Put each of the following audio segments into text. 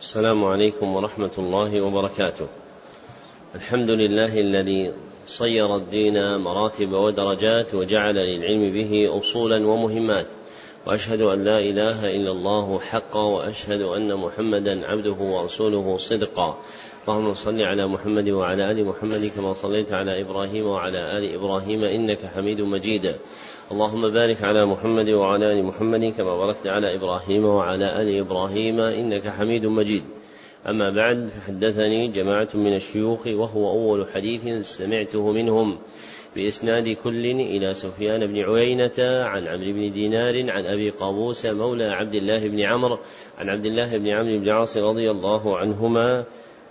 السلام عليكم ورحمة الله وبركاته. الحمد لله الذي صير الدين مراتب ودرجات وجعل للعلم به أصولا ومهمات. وأشهد أن لا إله إلا الله حقا وأشهد أن محمدا عبده ورسوله صدقا. اللهم صل على محمد وعلى آل محمد كما صليت على إبراهيم وعلى آل إبراهيم إنك حميد مجيد. اللهم بارك على محمد وعلى آل محمد كما باركت على إبراهيم وعلى آل إبراهيم إنك حميد مجيد أما بعد فحدثني جماعة من الشيوخ وهو أول حديث سمعته منهم بإسناد كل إلى سفيان بن عيينة عن عمرو بن دينار عن أبي قابوس مولى عبد الله بن عمرو عن عبد الله بن عمرو بن عاص رضي الله عنهما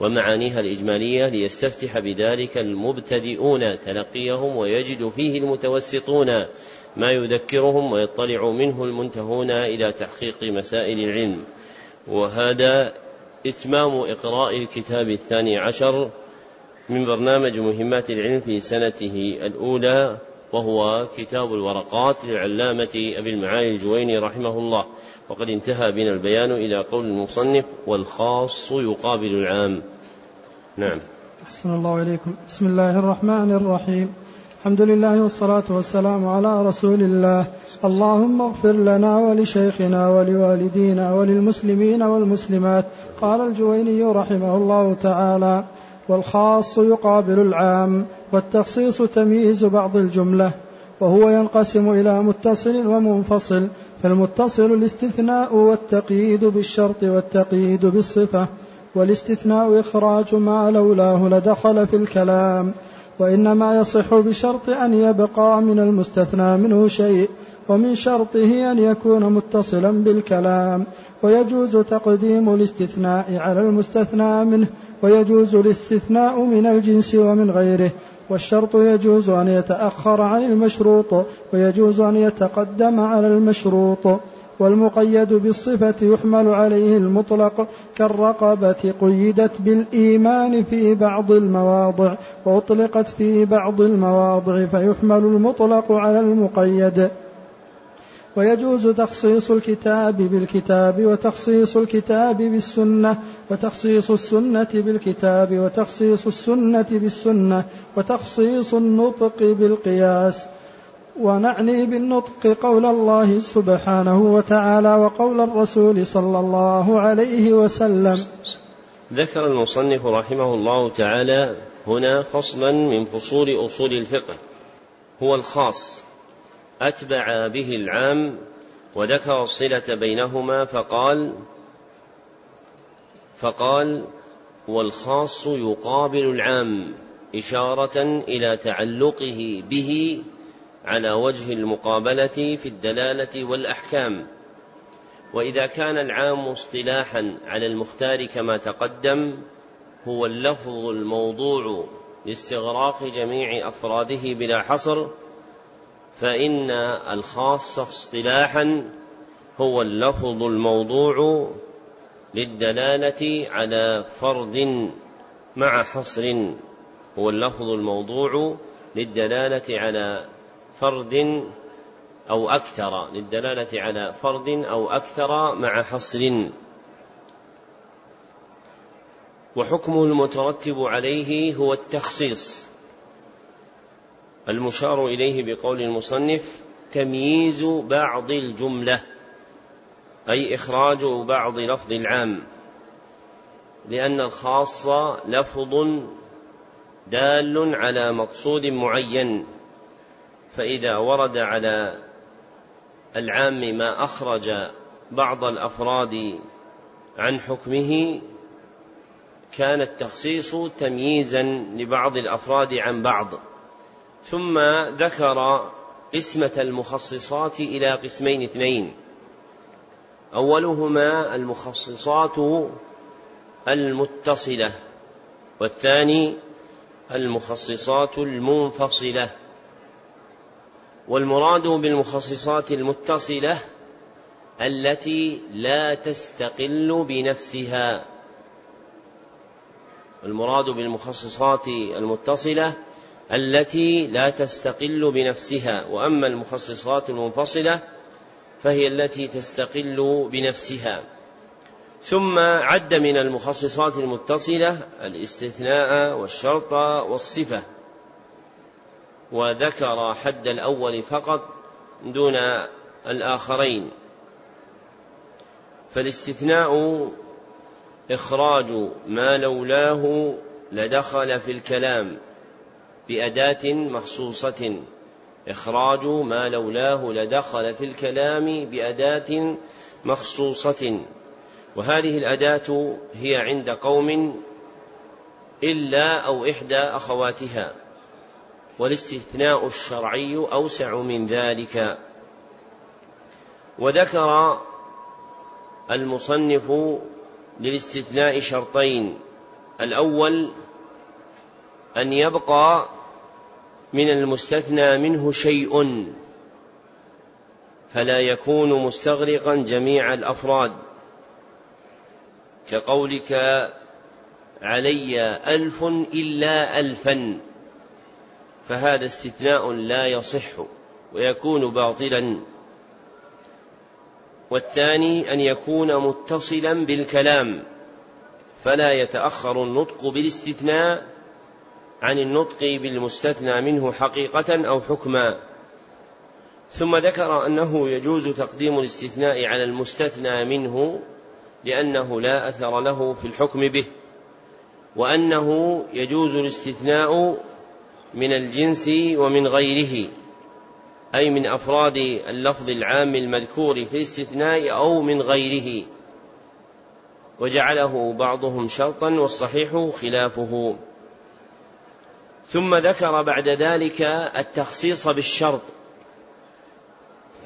ومعانيها الإجمالية ليستفتح بذلك المبتدئون تلقيهم ويجد فيه المتوسطون ما يذكرهم ويطلع منه المنتهون إلى تحقيق مسائل العلم. وهذا إتمام إقراء الكتاب الثاني عشر من برنامج مهمات العلم في سنته الأولى وهو كتاب الورقات للعلامة أبي المعالي الجويني رحمه الله. وقد انتهى بنا البيان إلى قول المصنف والخاص يقابل العام. نعم. أحسن الله إليكم. بسم الله الرحمن الرحيم. الحمد لله والصلاة والسلام على رسول الله. اللهم اغفر لنا ولشيخنا ولوالدينا وللمسلمين والمسلمات. قال الجويني رحمه الله تعالى والخاص يقابل العام والتخصيص تمييز بعض الجملة وهو ينقسم إلى متصل ومنفصل فالمتصل الاستثناء والتقييد بالشرط والتقييد بالصفة والاستثناء إخراج ما لولاه لدخل في الكلام وإنما يصح بشرط أن يبقى من المستثنى منه شيء ومن شرطه أن يكون متصلا بالكلام ويجوز تقديم الاستثناء على المستثنى منه ويجوز الاستثناء من الجنس ومن غيره والشرط يجوز أن يتأخر عن المشروط ويجوز أن يتقدم على المشروط والمقيد بالصفة يحمل عليه المطلق كالرقبة قيدت بالإيمان في بعض المواضع وأطلقت في بعض المواضع فيحمل المطلق على المقيد. ويجوز تخصيص الكتاب بالكتاب وتخصيص الكتاب بالسنة وتخصيص السنة بالكتاب وتخصيص السنة بالسنة وتخصيص النطق بالقياس. ونعني بالنطق قول الله سبحانه وتعالى وقول الرسول صلى الله عليه وسلم. ذكر المصنف رحمه الله تعالى هنا فصلا من فصول أصول الفقه. هو الخاص. أتبع به العام وذكر الصلة بينهما فقال فقال والخاص يقابل العام إشارة إلى تعلقه به على وجه المقابلة في الدلالة والأحكام. وإذا كان العام اصطلاحا على المختار كما تقدم هو اللفظ الموضوع لاستغراق جميع أفراده بلا حصر فإن الخاص اصطلاحا هو اللفظ الموضوع للدلالة على فرد مع حصر. هو اللفظ الموضوع للدلالة على فرد أو أكثر للدلالة على فرد أو أكثر مع حصر. وحكمه المترتب عليه هو التخصيص المشار إليه بقول المصنف تمييز بعض الجملة. أي إخراج بعض لفظ العام لأن الخاص لفظ دال على مقصود معين فإذا ورد على العام ما أخرج بعض الأفراد عن حكمه كان التخصيص تمييزا لبعض الأفراد عن بعض. ثم ذكر قسمه المخصصات إلى قسمين اثنين. أولهما المخصصات المتصلة والثاني المخصصات المنفصلة. والمراد بالمخصصات المتصلة التي لا تستقل بنفسها. المراد بالمخصصات المتصلة التي لا تستقل بنفسها. وأما المخصصات المنفصلة فهي التي تستقل بنفسها. ثم عد من المخصصات المتصلة الاستثناء والشرط والصفة وذكر حد الأول فقط دون الآخرين. فالاستثناء إخراج ما لولاه لدخل في الكلام بأداة مخصوصة. إخراج ما لولاه لدخل في الكلام بأداة مخصوصة. وهذه الأداة هي عند قوم إلا أو إحدى أخواتها والاستثناء الشرعي أوسع من ذلك. وذكر المصنف للاستثناء شرطين الأول أن يبقى من المستثنى منه شيء فلا يكون مستغرقا جميع الأفراد. كقولك علي ألف إلا الفا فهذا استثناء لا يصح ويكون باطلا. والثاني أن يكون متصلا بالكلام فلا يتأخر النطق بالاستثناء عن النطق بالمستثنى منه حقيقة أو حكما. ثم ذكر أنه يجوز تقديم الاستثناء على المستثنى منه لأنه لا أثر له في الحكم به وأنه يجوز الاستثناء من الجنس ومن غيره أي من أفراد اللفظ العام المذكور في الاستثناء أو من غيره. وجعله بعضهم شرطا والصحيح خلافه. ثم ذكر بعد ذلك التخصيص بالشرط.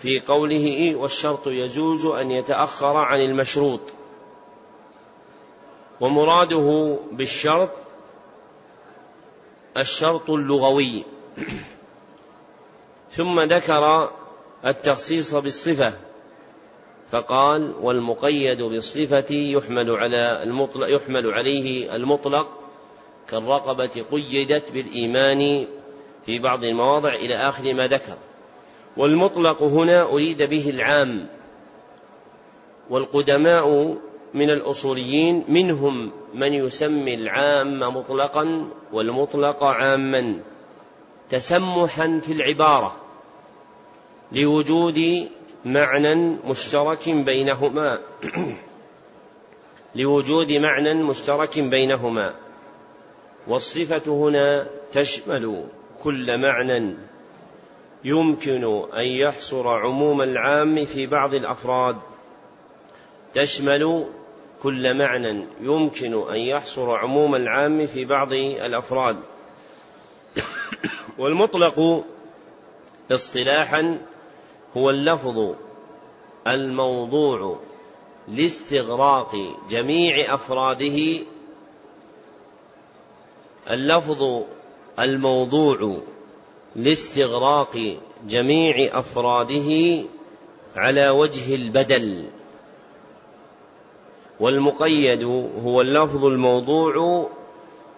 في قوله والشرط يجوز أن يتأخر عن المشروط. ومراده بالشرط الشرط اللغوي. ثم ذكر التخصيص بالصفة. فقال والمقيد بالصفة يحمل على المطلق يحمل عليه المطلق كالرقبة قيدت بالإيمان في بعض المواضع إلى آخر ما ذكر. والمطلق هنا أريد به العام. والقدماء من الأصوليين منهم من يسمي العام مطلقا والمطلق عاما تسمحا في العبارة لوجود معنى مشترك بينهما. لوجود معنى مشترك بينهما. والصفة هنا تشمل كل معنى يمكن أن يحصر عموم العام في بعض الأفراد. تشمل كل معنى يمكن أن يحصر عموم العام في بعض الأفراد. والمطلق اصطلاحا هو اللفظ الموضوع لاستغراق جميع أفراده اللفظ الموضوع لاستغراق جميع أفراده على وجه البدل. والمقيد هو اللفظ الموضوع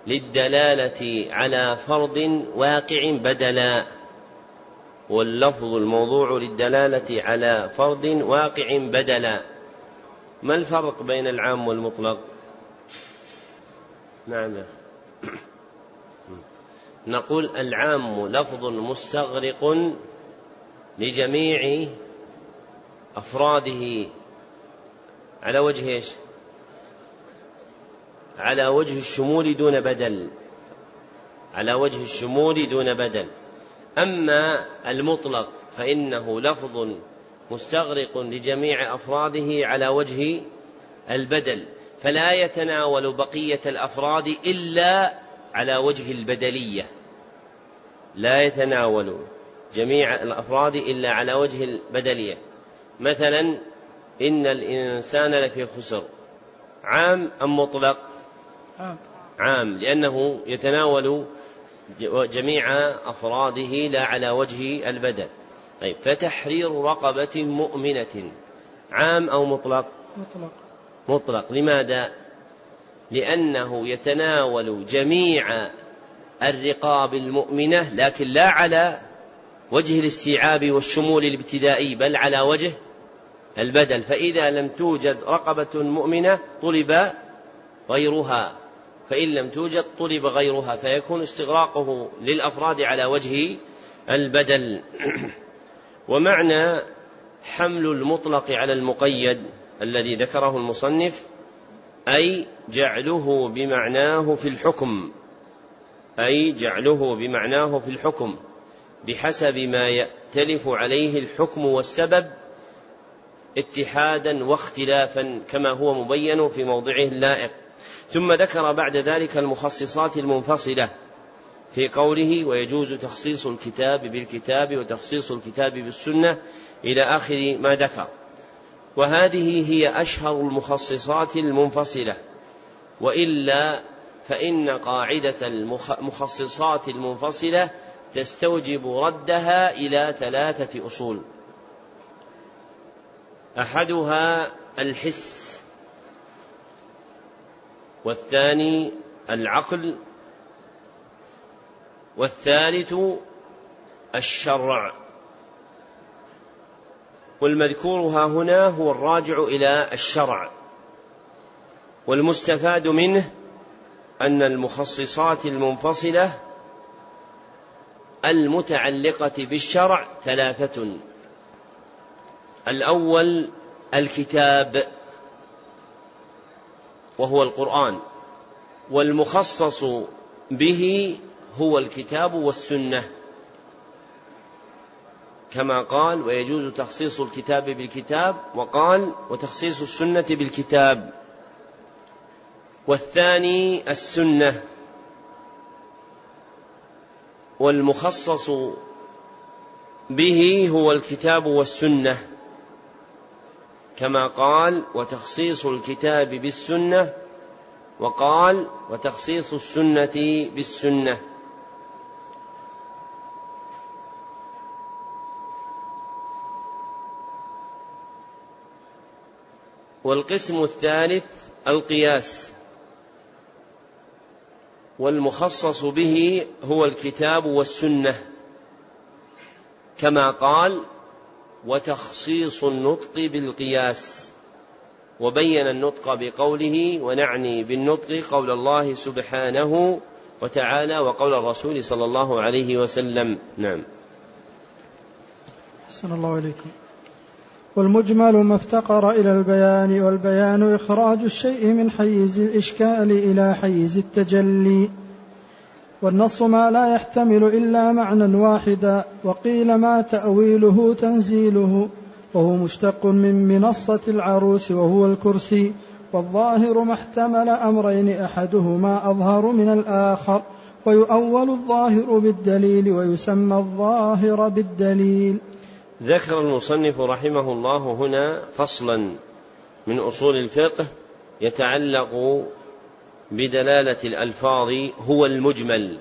للدلالة على فرض واقع بدلا. واللفظ الموضوع للدلالة على فرض واقع بدلا. ما الفرق بين العام والمطلق؟ نعم. نقول العام لفظ مستغرق لجميع أفراده. على وجه إيش؟ على وجه الشمول دون بدل. على وجه الشمول دون بدل. أما المطلق فإنه لفظ مستغرق لجميع أفراده على وجه البدل. فلا يتناول بقية الأفراد إلا على وجه البدلية. لا يتناول جميع الأفراد إلا على وجه البدلية. مثلا إن الإنسان لفي خسر. عام أم مطلق؟ عام. عام لأنه يتناول جميع أفراده لا على وجه البدل. طيب فتحرير رقبة مؤمنة. عام أو مطلق؟ مطلق. مطلق. لماذا؟ لأنه يتناول جميع الرقاب المؤمنة لكن لا على وجه الاستيعاب والشمول الابتدائي بل على وجه البدل. فإذا لم توجد رقبة مؤمنة طلب غيرها. فإن لم توجد طلب غيرها فيكون استغراقه للأفراد على وجه البدل. ومعنى حمل المطلق على المقيد الذي ذكره المصنف أي جعله بمعناه في الحكم. أي جعله بمعناه في الحكم. بحسب ما يأتلف عليه الحكم والسبب اتحادا واختلافا كما هو مبين في موضعه اللائق. ثم ذكر بعد ذلك المخصصات المنفصلة في قوله ويجوز تخصيص الكتاب بالكتاب وتخصيص الكتاب بالسنة إلى آخر ما ذكر. وهذه هي أشهر المخصصات المنفصلة. وإلا فإن قاعدة المخصصات المنفصلة تستوجب ردها إلى ثلاثة أصول. أحدها الحس والثاني العقل والثالث الشرع. والمذكور ها هنا هو الراجع إلى الشرع والمستفاد منه أن المخصصات المنفصلة المتعلقة بالشرع ثلاثة. الأول الكتاب وهو القرآن والمخصص به هو الكتاب والسنة. كما قال ويجوز تخصيص الكتاب بالكتاب وقال وتخصيص السنة بالكتاب. والثاني السنة. والمخصص به هو الكتاب والسنة. كما قال وتخصيص الكتاب بالسنة وقال وتخصيص السنة بالسنة. والقسم الثالث القياس. والمخصص به هو الكتاب والسنة. كما قال وتخصيص النطق بالقياس. وبين النطق بقوله ونعني بالنطق قول الله سبحانه وتعالى وقول الرسول صلى الله عليه وسلم. نعم. أحسن الله إليكم. والمجمل ما افتقر إلى البيان والبيان إخراج الشيء من حيز الإشكال إلى حيز التجلي. والنص ما لا يحتمل إلا معنى واحدا وقيل ما تأويله تنزيله وهو مشتق من منصة العروس وهو الكرسي. والظاهر ما احتمل أمرين أحدهما أظهر من الآخر ويؤول الظاهر بالدليل ويسمى الظاهر بالدليل. ذكر المصنف رحمه الله هنا فصلا من أصول الفقه يتعلق بدلالة الألفاظ هو المجمل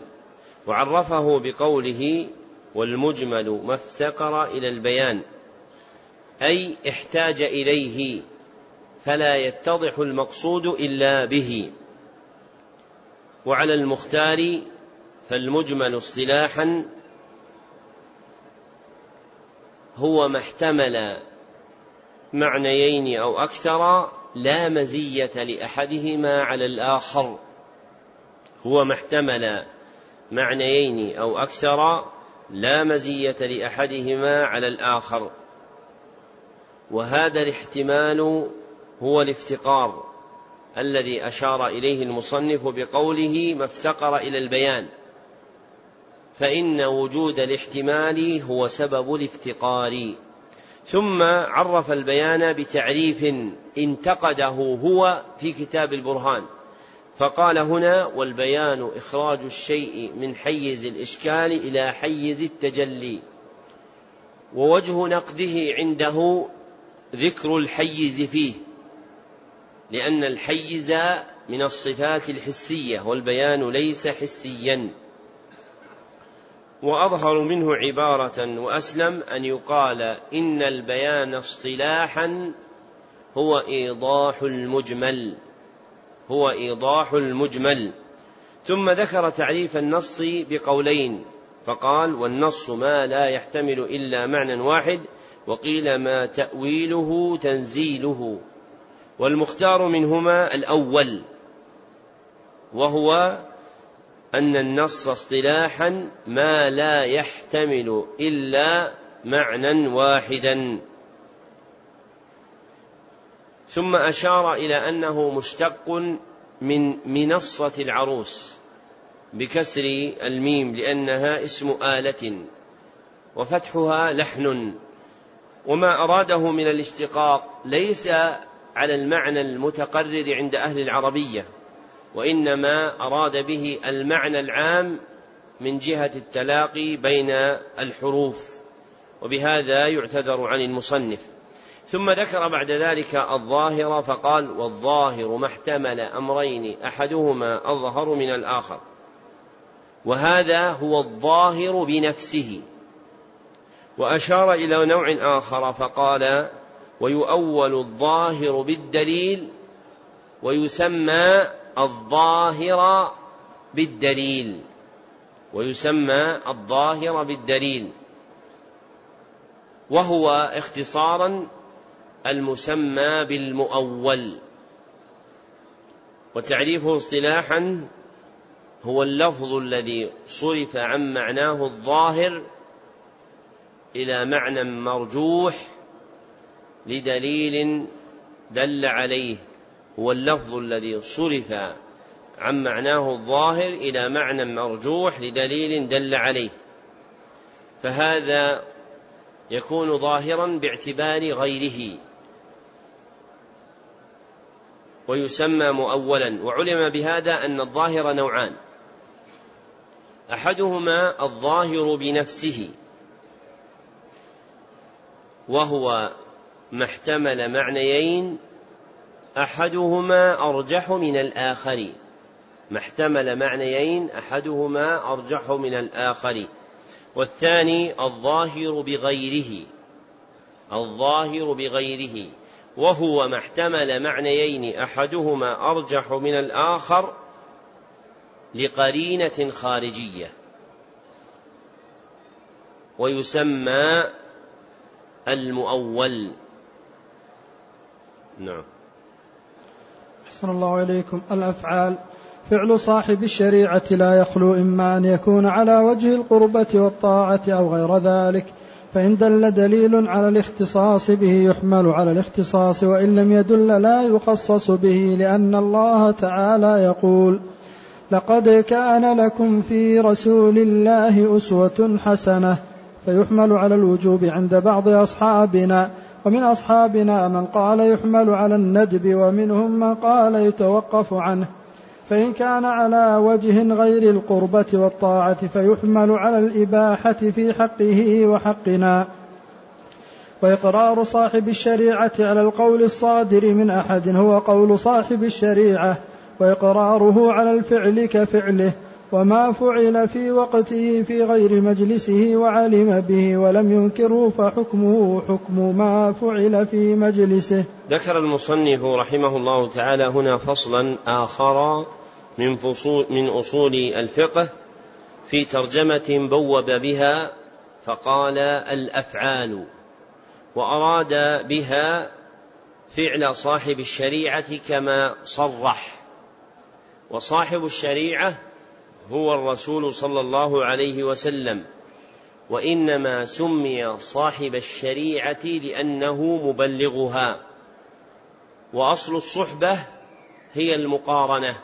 وعرفه بقوله والمجمل ما افتقر إلى البيان أي احتاج إليه فلا يتضح المقصود إلا به. وعلى المختار فالمجمل اصطلاحا هو ما احتمل معنيين أو أكثر لا مزية لأحدهما على الآخر. هو ما احتمل معنيين أو أكثر لا مزية لأحدهما على الآخر. وهذا الاحتمال هو الافتقار الذي أشار إليه المصنف بقوله ما افتقر إلى البيان. فإن وجود الاحتمال هو سبب الافتقار. ثم عرف البيان بتعريف انتقده هو في كتاب البرهان. فقال هنا والبيان إخراج الشيء من حيز الإشكال إلى حيز التجلي. ووجه نقده عنده ذكر الحيز فيه لأن الحيز من الصفات الحسية والبيان ليس حسيا. وأظهر منه عبارة وأسلم أن يقال إن البيان اصطلاحا هو إيضاح المجمل هو إيضاح المجمل. ثم ذكر تعريف النص بقولين فقال والنص ما لا يحتمل إلا معنى واحد وقيل ما تأويله تنزيله. والمختار منهما الأول وهو أن النص اصطلاحا ما لا يحتمل إلا معنى واحدا. ثم أشار إلى أنه مشتق من منصة العروس بكسر الميم لأنها اسم آلة وفتحها لحن. وما أراده من الاشتقاق ليس على المعنى المتقرر عند أهل العربية. وإنما أراد به المعنى العام من جهة التلاقي بين الحروف وبهذا يعتذر عن المصنف. ثم ذكر بعد ذلك الظاهر فقال والظاهر ما احتمل أمرين أحدهما أظهر من الآخر. وهذا هو الظاهر بنفسه. وأشار إلى نوع آخر فقال ويؤول الظاهر بالدليل ويسمى الظاهر بالدليل ويسمى الظاهر بالدليل وهو اختصارا المسمى بالمؤول وتعريفه اصطلاحا هو اللفظ الذي صرف عن معناه الظاهر إلى معنى مرجوح لدليل دل عليه. هو اللفظ الذي صرف عن معناه الظاهر إلى معنى مرجوح لدليل دل عليه. فهذا يكون ظاهرا باعتبار غيره. ويسمى مؤولا. وعلم بهذا أن الظاهر نوعان. أحدهما الظاهر بنفسه. وهو ما احتمل معنيين أحدهما أرجح من الآخر. ما احتمل معنيين أحدهما أرجح من الآخر. والثاني الظاهر بغيره. الظاهر بغيره. وهو ما احتمل معنيين أحدهما أرجح من الآخر لقرينة خارجية. ويسمى المؤول. نعم. أحسن الله إليكم. الأفعال. فعل صاحب الشريعة لا يخلو إما أن يكون على وجه القربة والطاعة أو غير ذلك فإن دل دليل على الاختصاص به يحمل على الاختصاص وإن لم يدل لا يخصص به لأن الله تعالى يقول لقد كان لكم في رسول الله أسوة حسنة فيحمل على الوجوب عند بعض أصحابنا. ومن أصحابنا من قال يحمل على الندب ومنهم من قال يتوقف عنه. فإن كان على وجه غير القربة والطاعة فيحمل على الإباحة في حقه وحقنا. وإقرار صاحب الشريعة على القول الصادر من أحد هو قول صاحب الشريعة وإقراره على الفعل كفعله. وما فعل في وقته في غير مجلسه وعلم به ولم ينكره فحكمه حكم ما فعل في مجلسه. ذكر المصنف رحمه الله تعالى هنا فصلا آخر من فصول من أصول الفقه في ترجمة بوب بها فقال الأفعال وأراد بها فعل صاحب الشريعة كما صرح وصاحب الشريعة هو الرسول صلى الله عليه وسلم وإنما سمي صاحب الشريعة لأنه مبلغها وأصل الصحبة هي المقارنة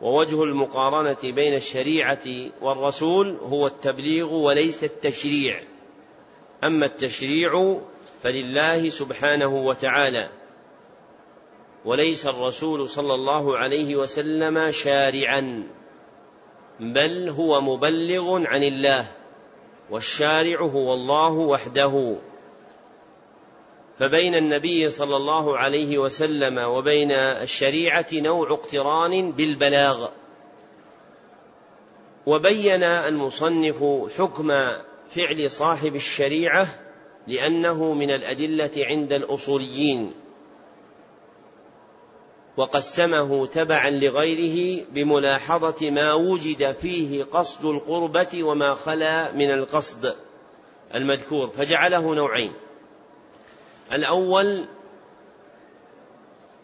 ووجه المقارنة بين الشريعة والرسول هو التبليغ وليس التشريع أما التشريع فلله سبحانه وتعالى وليس الرسول صلى الله عليه وسلم شارعا. بل هو مبلغ عن الله والشارع هو الله وحده. فبين النبي صلى الله عليه وسلم وبين الشريعة نوع اقتران بالبلاغ. وبين المصنف حكم فعل صاحب الشريعة لأنه من الأدلة عند الأصوليين. وقسمه تبعا لغيره بملاحظة ما وجد فيه قصد القربة وما خلا من القصد المذكور فجعله نوعين. الأول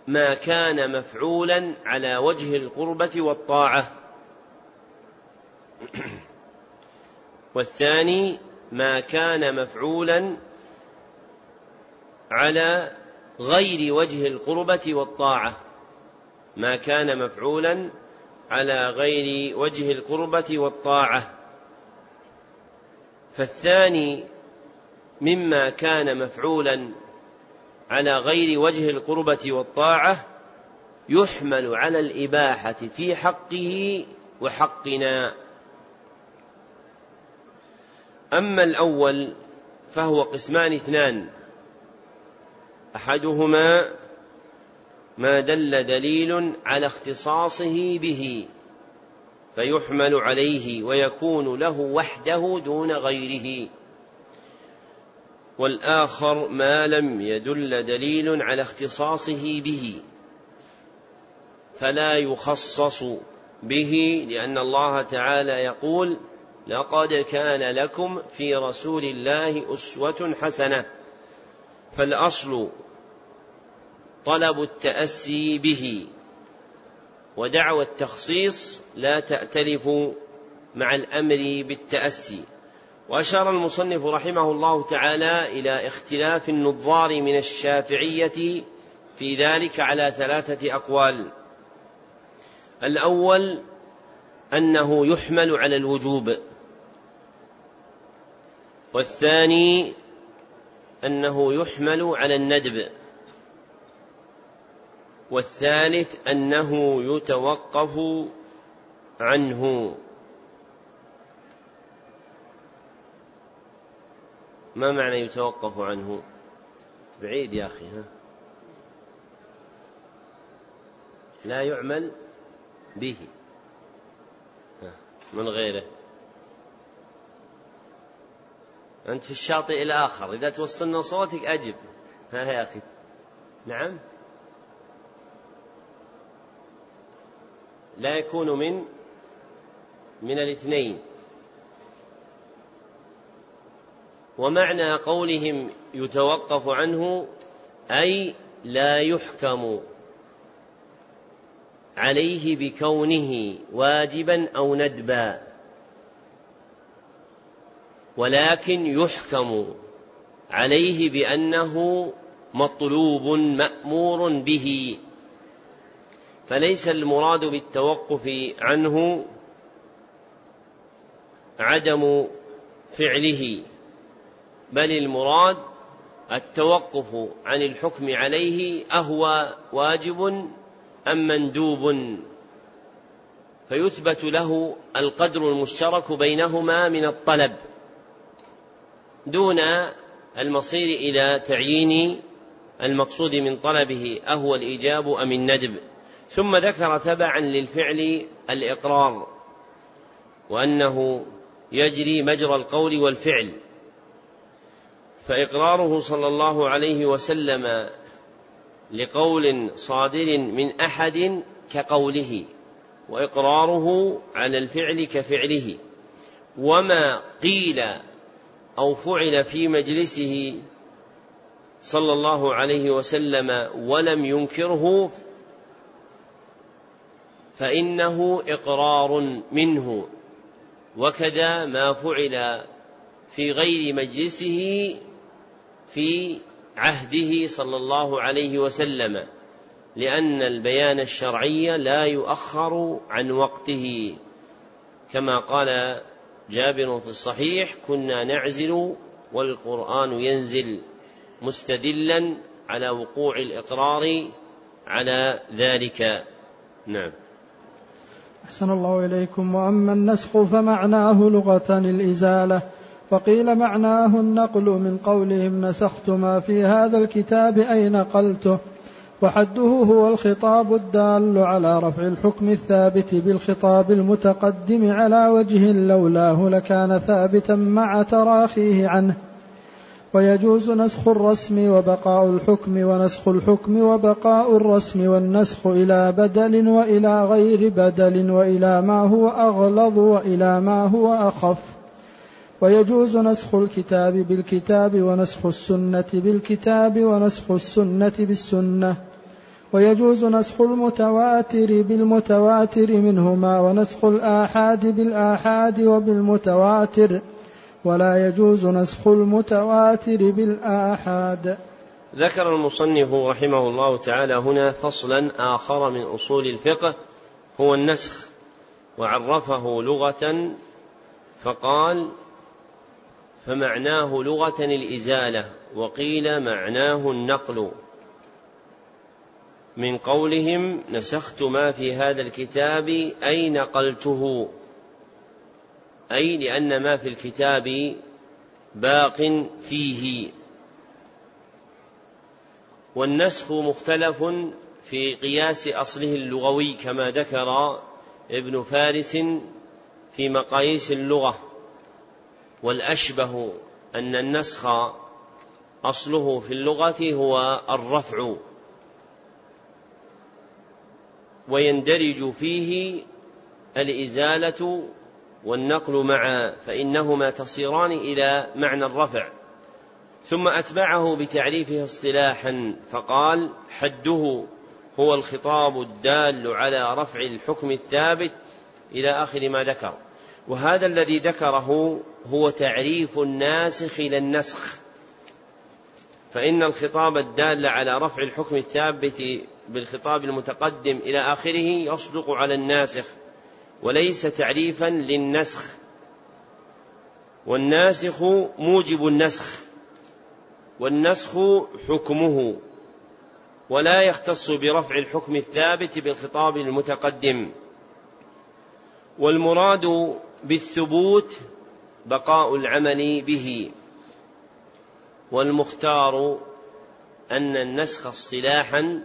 ما كان مفعولا على وجه القربة والطاعة. والثاني ما كان مفعولا على غير وجه القربة والطاعة. ما كان مفعولا على غير وجه القربة والطاعة. فالثاني مما كان مفعولا على غير وجه القربة والطاعة يحمل على الإباحة في حقه وحقنا. أما الأول فهو قسمان اثنان أحدهما ما دل دليل على اختصاصه به فيحمل عليه ويكون له وحده دون غيره. والآخر ما لم يدل دليل على اختصاصه به فلا يخصص به لأن الله تعالى يقول لقد كان لكم في رسول الله أسوة حسنة فالأصل طلب التأسي به ودعوى التخصيص لا تأتلف مع الأمر بالتأسي. وأشار المصنف رحمه الله تعالى إلى اختلاف النظار من الشافعية في ذلك على ثلاثة أقوال. الأول أنه يحمل على الوجوب. والثاني أنه يحمل على الندب. والثالث أنه يتوقف عنه. ما معنى يتوقف عنه؟ بعيد يا أخي ها. لا يعمل به من غيره. أنت في الشاطئ الآخر إذا توصلنا صوتك أجب. ها يا أخي. نعم؟ لا يكون من من الاثنين. ومعنى قولهم يتوقف عنه أي لا يحكم عليه بكونه واجبا أو ندبا ولكن يحكم عليه بأنه مطلوب مأمور به. فليس المراد بالتوقف عنه عدم فعله بل المراد التوقف عن الحكم عليه أهو واجب أم مندوب. فيثبت له القدر المشترك بينهما من الطلب دون المصير إلى تعيين المقصود من طلبه أهو الإيجاب أم الندب. ثم ذكر تبعا للفعل الإقرار وأنه يجري مجرى القول والفعل. فإقراره صلى الله عليه وسلم لقول صادر من أحد كقوله وإقراره على الفعل كفعله. وما قيل أو فعل في مجلسه صلى الله عليه وسلم ولم ينكره فإنه إقرار منه وكذا ما فعل في غير مجلسه في عهده صلى الله عليه وسلم لأن البيان الشرعي لا يؤخر عن وقته. كما قال جابر في الصحيح كنا نعزل والقرآن ينزل مستدلا على وقوع الإقرار على ذلك. نعم. أحسن الله إليكم وأما النسخ فمعناه لغة الإزالة. وقيل معناه النقل من قولهم نسخت ما في هذا الكتاب أي نقلته وحده هو الخطاب الدال على رفع الحكم الثابت بالخطاب المتقدم على وجه لولاه لكان ثابتا مع تراخيه عنه. ويجوز نسخ الرسم وبقاء الحكم ونسخ الحكم وبقاء الرسم والنسخ إلى بدل وإلى غير بدل وإلى ما هو أغلظ وإلى ما هو أخف. ويجوز نسخ الكتاب بالكتاب ونسخ السنة بالكتاب ونسخ السنة بالسنة. ويجوز نسخ المتواتر بالمتواتر منهما ونسخ الآحاد بالآحاد وبالمتواتر. ولا يجوز نسخ المتواتر بالآحاد. ذكر المصنف رحمه الله تعالى هنا فصلا آخر من أصول الفقه هو النسخ وعرفه لغة فقال فمعناه لغة الإزالة وقيل معناه النقل. من قولهم نسخت ما في هذا الكتاب أي نقلته. أي لأن ما في الكتاب باق فيه. والنسخ مختلف في قياس أصله اللغوي كما ذكر ابن فارس في مقاييس اللغة. والأشبه أن النسخ أصله في اللغة هو الرفع. ويندرج فيه الإزالة والنقل معا فإنهما تصيران إلى معنى الرفع. ثم أتبعه بتعريفه اصطلاحا فقال حده هو الخطاب الدال على رفع الحكم الثابت إلى آخر ما ذكر. وهذا الذي ذكره هو تعريف الناسخ إلى النسخ. فإن الخطاب الدال على رفع الحكم الثابت بالخطاب المتقدم إلى آخره يصدق على الناسخ. وليس تعريفا للنسخ. والناسخ موجب النسخ والنسخ حكمه ولا يختص برفع الحكم الثابت بالخطاب المتقدم. والمراد بالثبوت بقاء العمل به. والمختار أن النسخ اصطلاحا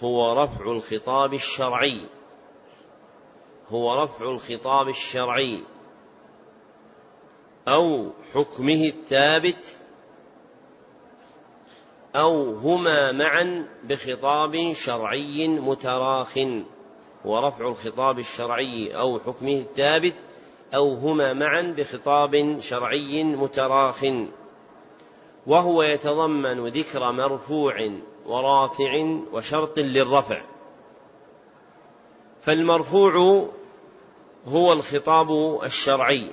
هو رفع الخطاب الشرعي. هو رفع الخطاب الشرعي أو حكمه الثابت أو هما معا بخطاب شرعي متراخ ورفع الخطاب الشرعي أو حكمه الثابت أو هما معا بخطاب شرعي متراخ. وهو يتضمن ذكر مرفوع ورافع وشرط للرفع. فالمرفوع هو الخطاب الشرعي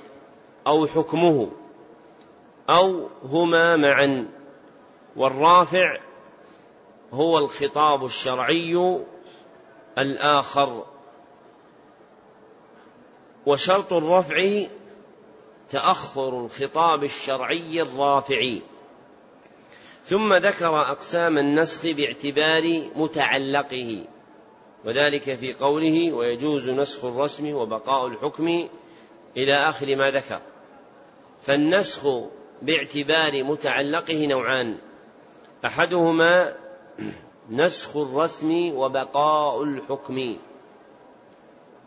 أو حكمه أو هما معا. والرافع هو الخطاب الشرعي الآخر. وشرط الرفع تأخر الخطاب الشرعي الرافع. ثم ذكر أقسام النسخ باعتبار متعلقه. وذلك في قوله ويجوز نسخ الرسم وبقاء الحكم إلى آخر ما ذكر. فالنسخ باعتبار متعلقه نوعان. أحدهما نسخ الرسم وبقاء الحكم.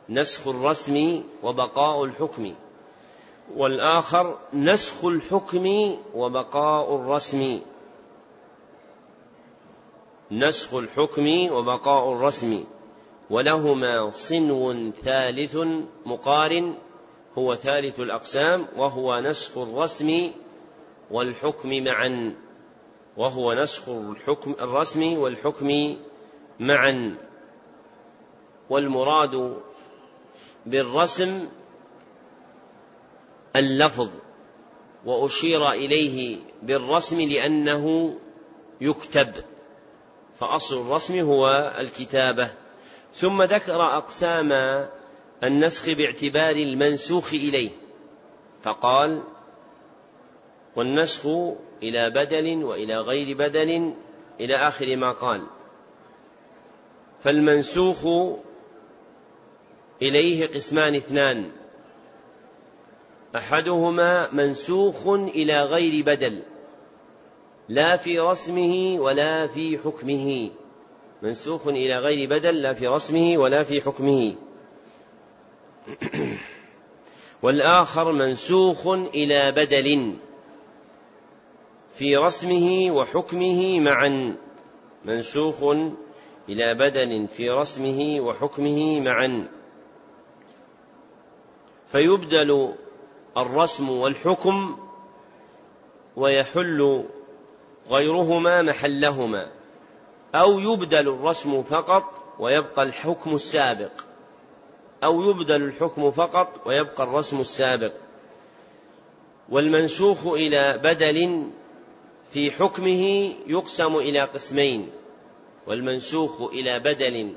نسخ الرسم وبقاء الحكم. والآخر نسخ الحكم وبقاء الرسم. نسخ الحكم وبقاء الرسم. ولهما صنو ثالث مقارن هو ثالث الأقسام وهو نسخ الرسم والحكم معا. وهو نسخ الحكم الرسم والحكم معا. والمراد بالرسم اللفظ وأشير إليه بالرسم لأنه يكتب. فأصل الرسم هو الكتابة. ثم ذكر أقسام النسخ باعتبار المنسوخ إليه فقال والنسخ إلى بدل وإلى غير بدل إلى آخر ما قال. فالمنسوخ إليه قسمان اثنان أحدهما منسوخ إلى غير بدل لا في رسمه ولا في حكمه. منسوخ إلى غير بدل لا في رسمه ولا في حكمه. والآخر منسوخ إلى بدل في رسمه وحكمه معا. منسوخ إلى بدل في رسمه وحكمه معا. فيبدل الرسم والحكم ويحل غيرهما محلهما. أو يبدل الرسم فقط ويبقى الحكم السابق. أو يبدل الحكم فقط ويبقى الرسم السابق. والمنسوخ إلى بدل في حكمه يقسم إلى قسمين. والمنسوخ إلى بدل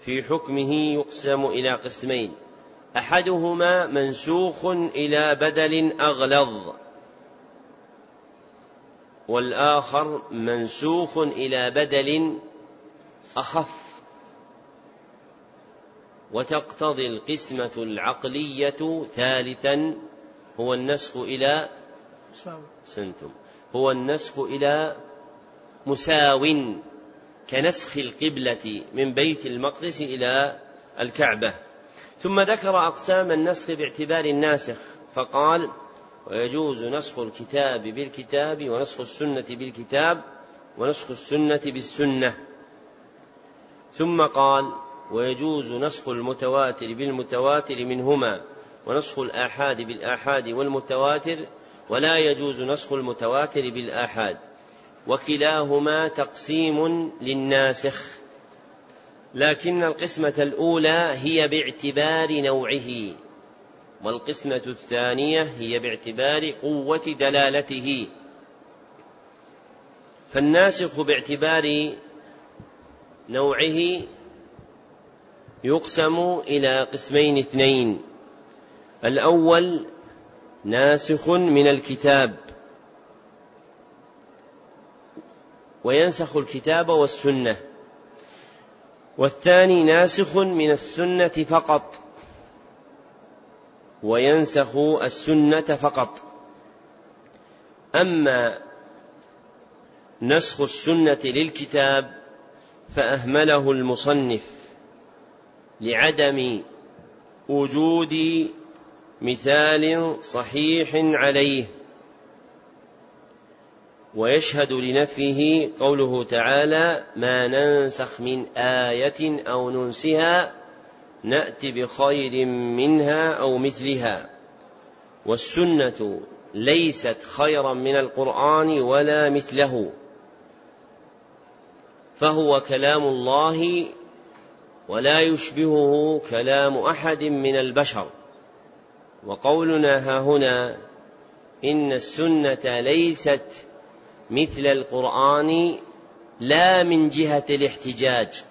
في حكمه يقسم إلى قسمين. أحدهما منسوخ إلى بدل أغلظ. والآخر منسوخ إلى بدل أخف. وتقتضي القسمة العقلية ثالثا هو النسخ إلى سنتم. هو النسخ إلى مساو كنسخ القبلة من بيت المقدس إلى الكعبة. ثم ذكر أقسام النسخ باعتبار الناسخ فقال ويجوز نسخ الكتاب بالكتاب ونسخ السنة بالكتاب ونسخ السنة بالسنة. ثم قال ويجوز نسخ المتواتر بالمتواتر منهما ونسخ الآحاد بالآحاد والمتواتر ولا يجوز نسخ المتواتر بالآحاد. وكلاهما تقسيم للناسخ. لكن القسمة الأولى هي باعتبار نوعه. والقسمة الثانية هي باعتبار قوة دلالته. فالناسخ باعتبار نوعه يقسم إلى قسمين اثنين. الأول ناسخ من الكتاب. وينسخ الكتاب والسنة. والثاني ناسخ من السنة فقط. وينسخ السنة فقط. أما نسخ السنة للكتاب فأهمله المصنف لعدم وجود مثال صحيح عليه ويشهد لنفيه قوله تعالى ما ننسخ من آية أو ننسها نات بخير منها أو مثلها. والسنة ليست خيرا من القرآن ولا مثله. فهو كلام الله ولا يشبهه كلام أحد من البشر. وقولنا ها هنا إن السنة ليست مثل القرآن لا من جهة الاحتجاج.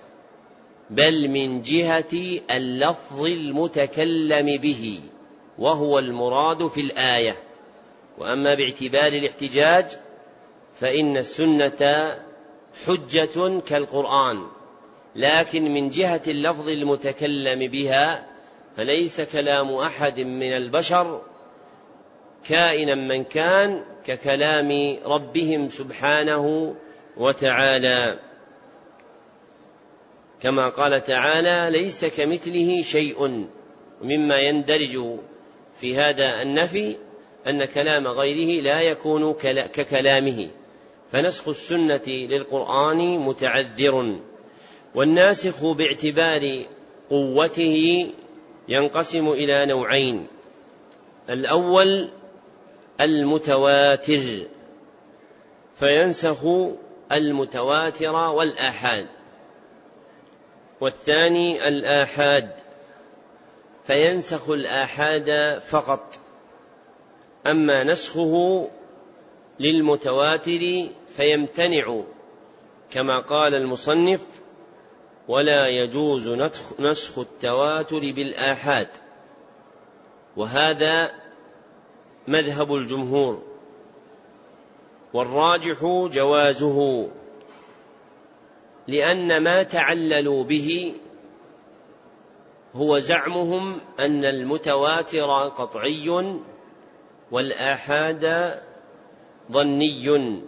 بل من جهة اللفظ المتكلم به وهو المراد في الآية. وأما باعتبار الاحتجاج فإن السنة حجة كالقرآن. لكن من جهة اللفظ المتكلم بها فليس كلام أحد من البشر كائنا من كان ككلام ربهم سبحانه وتعالى. كما قال تعالى ليس كمثله شيء. مما يندرج في هذا النفي أن كلام غيره لا يكون ككلامه. فنسخ السنة للقرآن متعذر. والناسخ باعتبار قوته ينقسم إلى نوعين. الأول المتواتر. فينسخ المتواتر والآحاد. والثاني الآحاد فينسخ الآحاد فقط أما نسخه للمتواتر فيمتنع كما قال المصنف ولا يجوز نسخ التواتر بالآحاد. وهذا مذهب الجمهور والراجح جوازه. لأن ما تعللوا به هو زعمهم أن المتواتر قطعي والآحاد ظني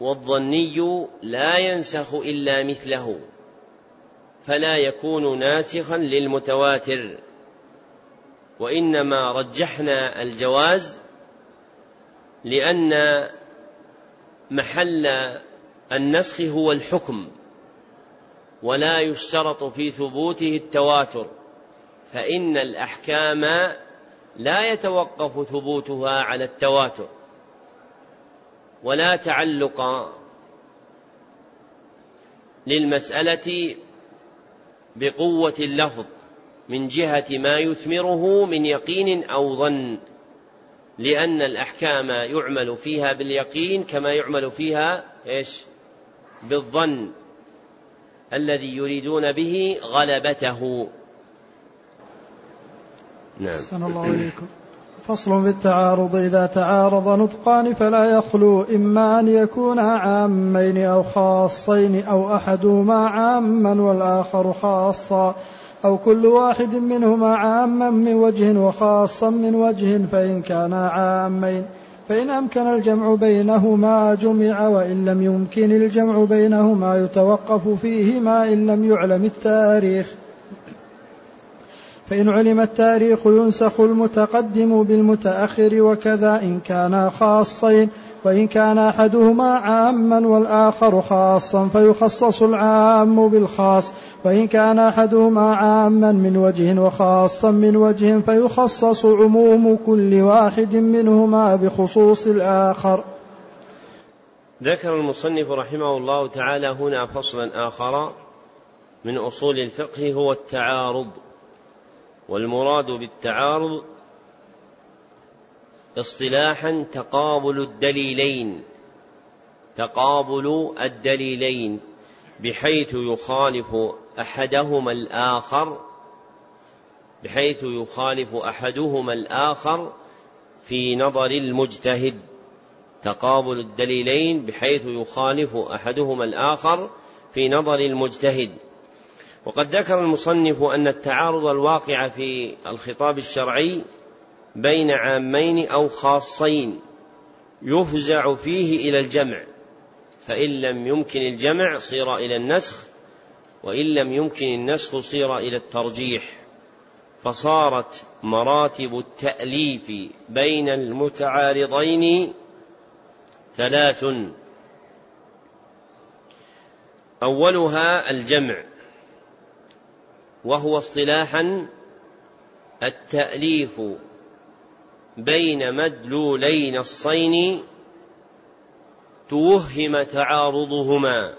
والظني لا ينسخ إلا مثله فلا يكون ناسخا للمتواتر وإنما رجحنا الجواز لأن محل النسخ هو الحكم ولا يشترط في ثبوته التواتر فإن الأحكام لا يتوقف ثبوتها على التواتر ولا تعلق للمسألة بقوة اللفظ من جهة ما يثمره من يقين أو ظن لأن الأحكام يعمل فيها باليقين كما يعمل فيها إيش؟ بالظن الذي يريدون به غلبته. نعم. الله إليكم. فصل في التعارض. إذا تعارض نطقان فلا يخلو إما أن يكونا عامين أو خاصين أو أحدهما عاما والآخر خاصا أو كل واحد منهما عاما من وجه وخاصا من وجه فإن كانا عامين. فإن أمكن الجمع بينهما جمع وإن لم يمكن الجمع بينهما يتوقف فيهما إن لم يعلم التاريخ. فإن علم التاريخ ينسخ المتقدم بالمتأخر وكذا إن كانا خاصين. وإن كان أحدهما عاما والآخر خاصا فيخصص العام بالخاص. وإن كان أحدهما عاما من وجه وخاصا من وجه فيخصص عموم كل واحد منهما بخصوص الآخر. ذكر المصنف رحمه الله تعالى هنا فصلا آخر من أصول الفقه هو التعارض. والمراد بالتعارض اصطلاحا تقابل الدليلين تقابل الدليلين بحيث يخالف أحدهما الآخر بحيث يخالف أحدهما الآخر في نظر المجتهد. تقابل الدليلين بحيث يخالف أحدهما الآخر في نظر المجتهد. وقد ذكر المصنف أن التعارض الواقع في الخطاب الشرعي بين عامين أو خاصين يفزع فيه إلى الجمع فإن لم يمكن الجمع صير إلى النسخ وإن لم يمكن النسخ صير إلى الترجيح فصارت مراتب التأليف بين المتعارضين ثلاث. أولها الجمع وهو اصطلاحا التأليف بين مدلولي نصين توهم تعارضهما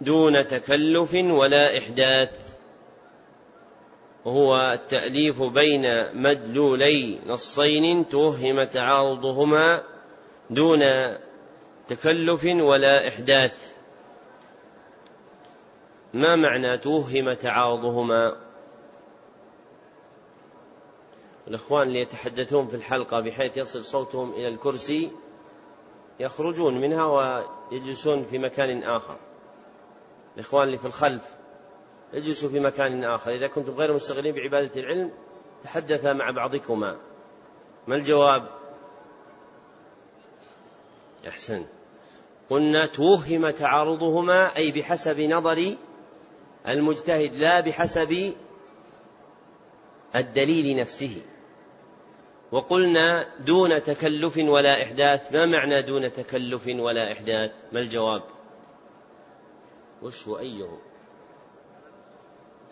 دون تكلف ولا إحداث. وهو التأليف بين مدلولي نصين توهم تعارضهما دون تكلف ولا إحداث. ما معنى توهم تعارضهما؟ الإخوان اللي يتحدثون في الحلقة بحيث يصل صوتهم إلى الكرسي يخرجون منها ويجلسون في مكان آخر. الإخوان اللي في الخلف اجلسوا في مكان آخر. إذا كنتم غير مستغلين بعبادة العلم تحدثا مع بعضكما. ما الجواب؟ أحسن. قلنا توهم تعارضهما أي بحسب نظر المجتهد لا بحسب الدليل نفسه. وقلنا دون تكلف ولا إحداث. ما معنى دون تكلف ولا إحداث؟ ما الجواب؟ وش هو؟ أيهم؟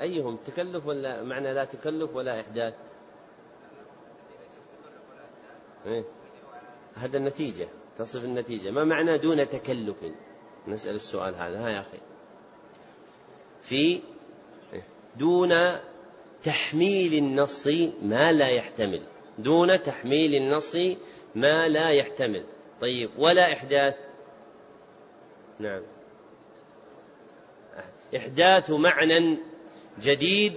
أيهم تكلف ولا معنى لا تكلف ولا إحداث؟ إيه؟ هذا النتيجة تصف النتيجة. ما معنى دون تكلف؟ نسأل السؤال هذا. ها يا أخي. في إيه؟ دون تحميل النص ما لا يحتمل. دون تحميل النص ما لا يحتمل. طيب ولا إحداث؟ نعم. إحداث معنى جديد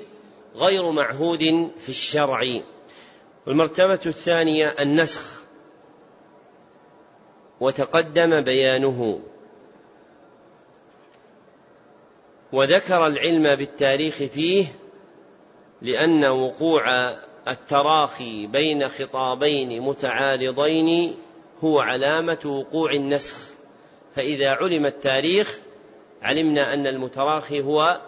غير معهود في الشرع. والمرتبة الثانية النسخ. وتقدم بيانه. وذكر العلم بالتاريخ فيه لأن وقوع التراخي بين خطابين متعارضين هو علامة وقوع النسخ. فإذا علم التاريخ علمنا أن المتراخي هو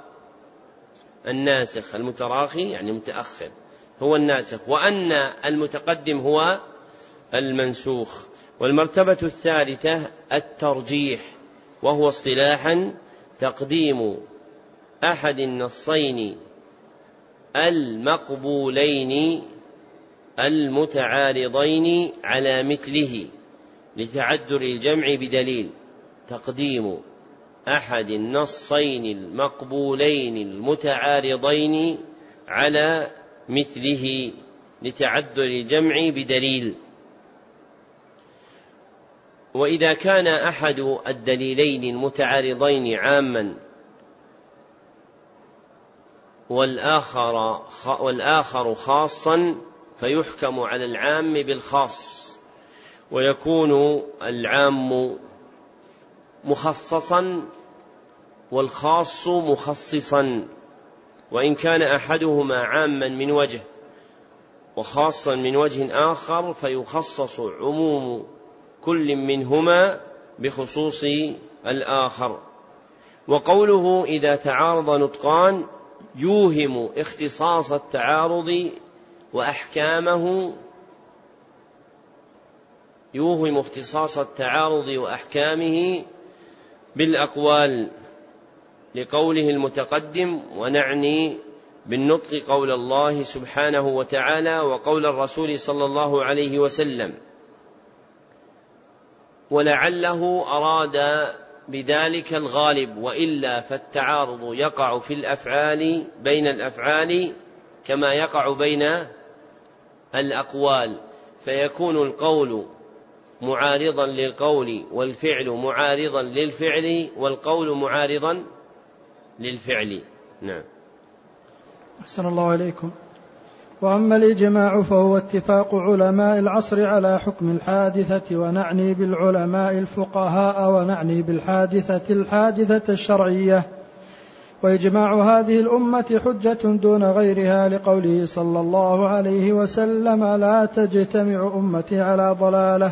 الناسخ. المتراخي يعني متأخر هو الناسخ. وأن المتقدم هو المنسوخ. والمرتبة الثالثة الترجيح وهو اصطلاحا تقديم أحد النصين المقبولين المتعارضين على مثله لتعذر الجمع بدليل تقديم أحد النصين المقبولين المتعارضين على مثله لتعذر الجمع بدليل. وإذا كان أحد الدليلين المتعارضين عاما والآخر والآخر خاصا فيحكم على العام بالخاص ويكون العام مخصصا والخاص مخصصا وإن كان أحدهما عاما من وجه وخاصا من وجه آخر فيخصص عموم كل منهما بخصوص الآخر. وقوله إذا تعارض نطقان يوهم اختصاص التعارض وأحكامه. يوهم اختصاص التعارض وأحكامه بالأقوال لقوله المتقدم ونعني بالنطق قول الله سبحانه وتعالى وقول الرسول صلى الله عليه وسلم ولعله أراد بذلك الغالب وإلا فالتعارض يقع في الأفعال بين الأفعال كما يقع بين الأقوال. فيكون القول معارضا للقول والفعل معارضا للفعل والقول معارضا للفعل. نعم. أحسن الله إليكم. وأما الإجماع فهو اتفاق علماء العصر على حكم الحادثة ونعني بالعلماء الفقهاء ونعني بالحادثة الحادثة الشرعية. وإجماع هذه الأمة حجة دون غيرها لقوله صلى الله عليه وسلم لا تجتمع أمتي على ضلالة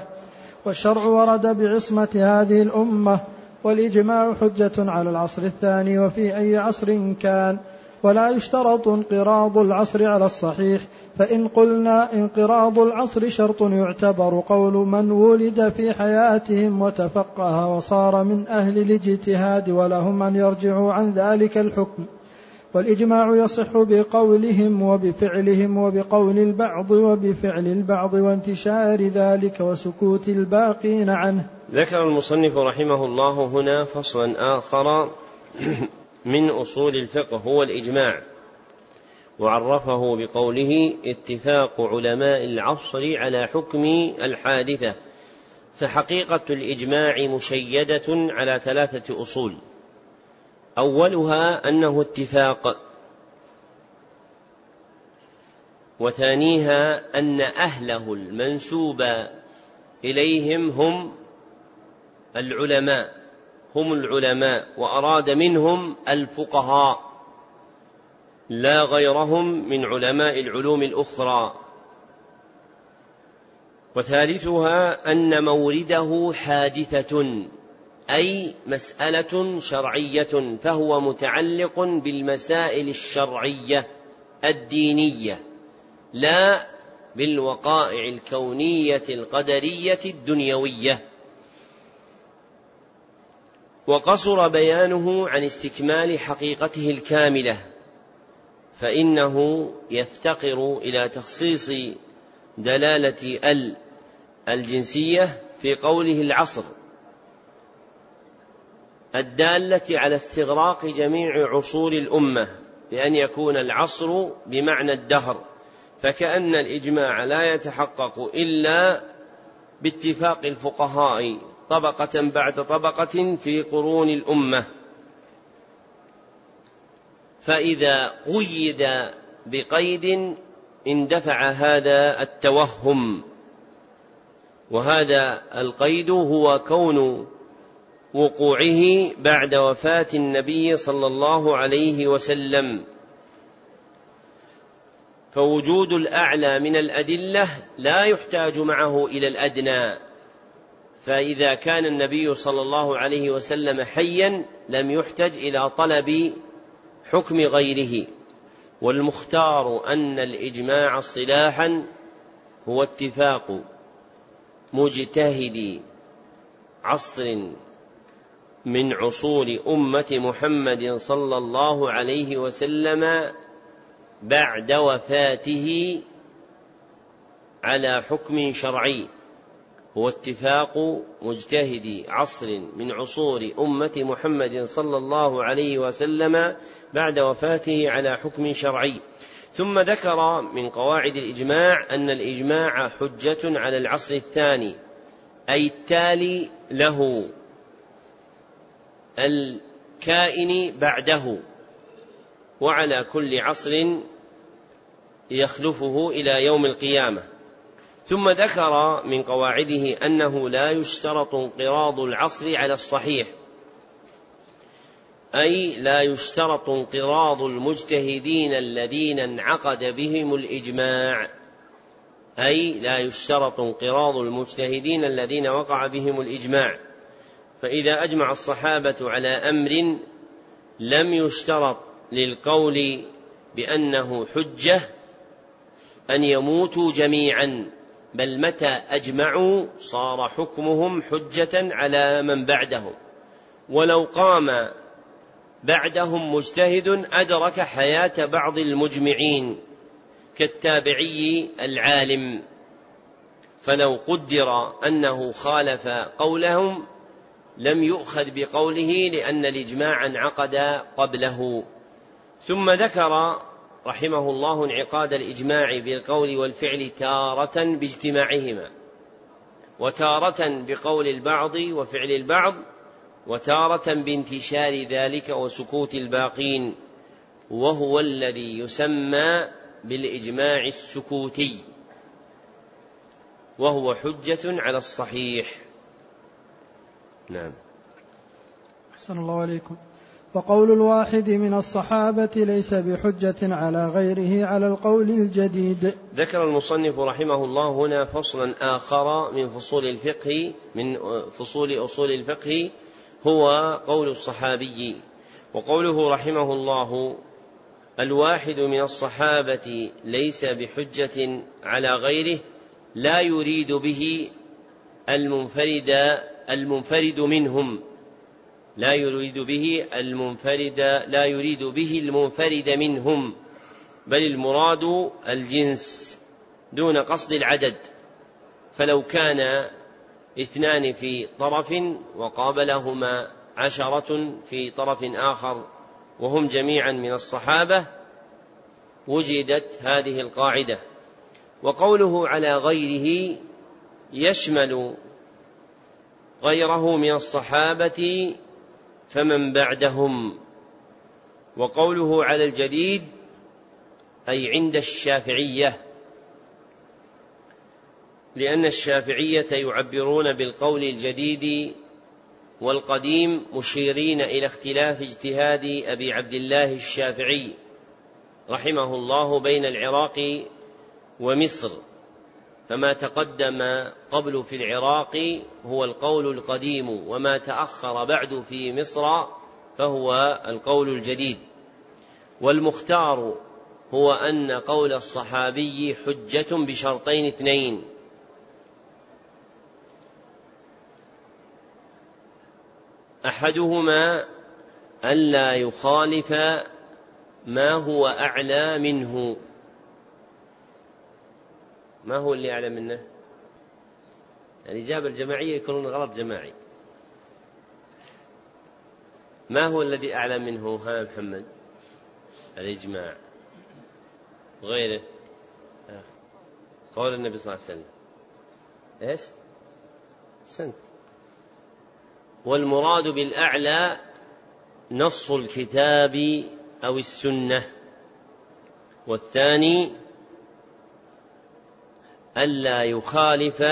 والشرع ورد بعصمة هذه الأمة والإجماع حجة على العصر الثاني وفي أي عصر كان. ولا يشترط انقراض العصر على الصحيح فإن قلنا انقراض العصر شرط يعتبر قول من ولد في حياتهم وتفقه وصار من أهل الاجتهاد ولهم أن يرجعوا عن ذلك الحكم. والإجماع يصح بقولهم وبفعلهم وبقول البعض وبفعل البعض وانتشار ذلك وسكوت الباقين عنه. ذكر المصنف رحمه الله هنا فصلا آخر. من أصول الفقه هو الإجماع. وعرفه بقوله اتفاق علماء العصر على حكم الحادثة. فحقيقة الإجماع مشيدة على ثلاثة أصول. أولها أنه اتفاق. وثانيها أن أهله المنسوب إليهم هم العلماء. هم العلماء وأراد منهم الفقهاء لا غيرهم من علماء العلوم الأخرى. وثالثها أن مورده حادثة أي مسألة شرعية فهو متعلق بالمسائل الشرعية الدينية لا بالوقائع الكونية القدرية الدنيوية. وقصر بيانه عن استكمال حقيقته الكاملة فإنه يفتقر إلى تخصيص دلالة ال الجنسية في قوله العصر الدالة على استغراق جميع عصور الأمة بأن يكون العصر بمعنى الدهر فكأن الإجماع لا يتحقق إلا باتفاق الفقهاء طبقة بعد طبقة في قرون الأمة. فإذا قيد بقيد اندفع هذا التوهم. وهذا القيد هو كون وقوعه بعد وفاة النبي صلى الله عليه وسلم. فوجود الأعلى من الأدلة لا يحتاج معه إلى الأدنى. فإذا كان النبي صلى الله عليه وسلم حيا لم يحتج إلى طلب حكم غيره. والمختار أن الإجماع اصطلاحا هو اتفاق مجتهد عصر من عصور أمة محمد صلى الله عليه وسلم بعد وفاته على حكم شرعي. هو اتفاق مجتهد عصر من عصور أمة محمد صلى الله عليه وسلم بعد وفاته على حكم شرعي. ثم ذكر من قواعد الإجماع أن الإجماع حجة على العصر الثاني أي التالي له الكائن بعده وعلى كل عصر يخلفه إلى يوم القيامة. ثم ذكر من قواعده أنه لا يشترط انقراض العصر على الصحيح أي لا يشترط انقراض المجتهدين الذين انعقد بهم الإجماع أي لا يشترط انقراض المجتهدين الذين وقع بهم الإجماع. فإذا أجمع الصحابة على أمر لم يشترط للقول بأنه حجة أن يموتوا جميعا. بل متى أجمعوا صار حكمهم حجة على من بعدهم. ولو قام بعدهم مجتهد أدرك حياة بعض المجمعين كالتابعي العالم. فلو قدر أنه خالف قولهم لم يؤخذ بقوله لأن الإجماع انعقد قبله. ثم ذكر رحمه الله انعقاد الإجماع بالقول والفعل تارة باجتماعهما وتارة بقول البعض وفعل البعض وتارة بانتشار ذلك وسكوت الباقين وهو الذي يسمى بالإجماع السكوتي وهو حجة على الصحيح. نعم. أحسن الله عليكم. وقول الواحد من الصحابة ليس بحجة على غيره على القول الجديد. ذكر المصنف رحمه الله هنا فصلا آخر من فصول الفقه من فصول أصول الفقه هو قول الصحابي وقوله رحمه الله الواحد من الصحابة ليس بحجة على غيره لا يريد به المنفرد المنفرد منهم لا يريد به المنفرد لا يريد به المنفرد منهم بل المراد الجنس دون قصد العدد. فلو كان اثنان في طرف وقابلهما عشرة في طرف آخر وهم جميعا من الصحابة وجدت هذه القاعدة. وقوله على غيره يشمل غيره من الصحابة فمن بعدهم. وقوله على الجديد أي عند الشافعية. لأن الشافعية يعبرون بالقول الجديد والقديم مشيرين إلى اختلاف اجتهاد أبي عبد الله الشافعي رحمه الله بين العراق ومصر. فما تقدم قبل في العراق هو القول القديم وما تأخر بعد في مصر فهو القول الجديد. والمختار هو أن قول الصحابي حجة بشرطين اثنين. أحدهما الا يخالف ما هو أعلى منه. ما هو اللي اعلى منه؟ الاجابه الجماعية يكون غلط جماعي. ما هو الذي اعلى منه؟ ها محمد. الإجماع. غيره قول النبي صلى الله عليه وسلم. إيش؟ سنت. والمراد بالأعلى نص الكتاب أو السنة. والثاني ألا يخالف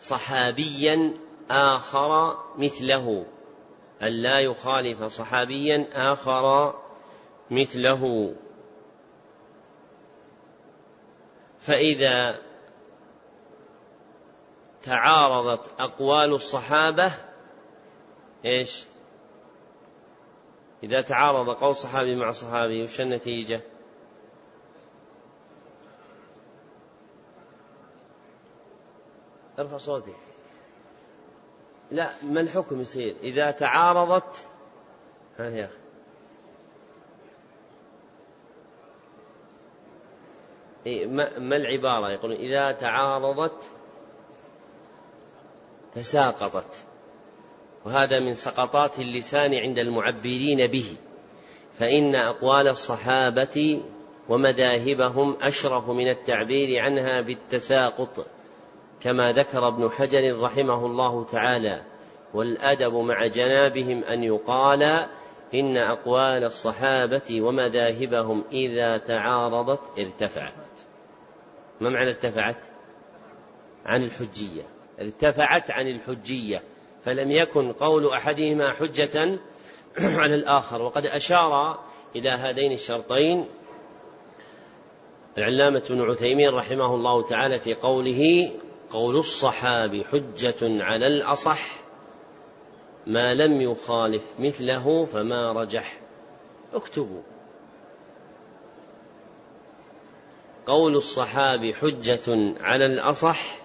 صحابيا آخر مثله. ألا يخالف صحابيا آخر مثله. فإذا تعارضت أقوال الصحابة إيش؟ إذا تعارض قول صحابي مع صحابي وش النتيجة؟ ارفع صوتي. لا ما الحكم يصير؟ إذا تعارضت ها يا أخي. ما العبارة؟ يقولون إذا تعارضت تساقطت. وهذا من سقطات اللسان عند المعبرين به. فإن أقوال الصحابة ومذاهبهم أشرف من التعبير عنها بالتساقط. كما ذكر ابن حجر رحمه الله تعالى والأدب مع جنابهم أن يقال إن أقوال الصحابة ومذاهبهم إذا تعارضت ارتفعت. ما معنى ارتفعت؟ عن الحجية. ارتفعت عن الحجية. فلم يكن قول أحدهما حجة على الآخر. وقد أشار إلى هذين الشرطين. العلامة ابن عثيمين رحمه الله تعالى في قوله قول الصحابي حجة على الأصح ما لم يخالف مثله فما رجح. اكتبوا. قول الصحابي حجة على الأصح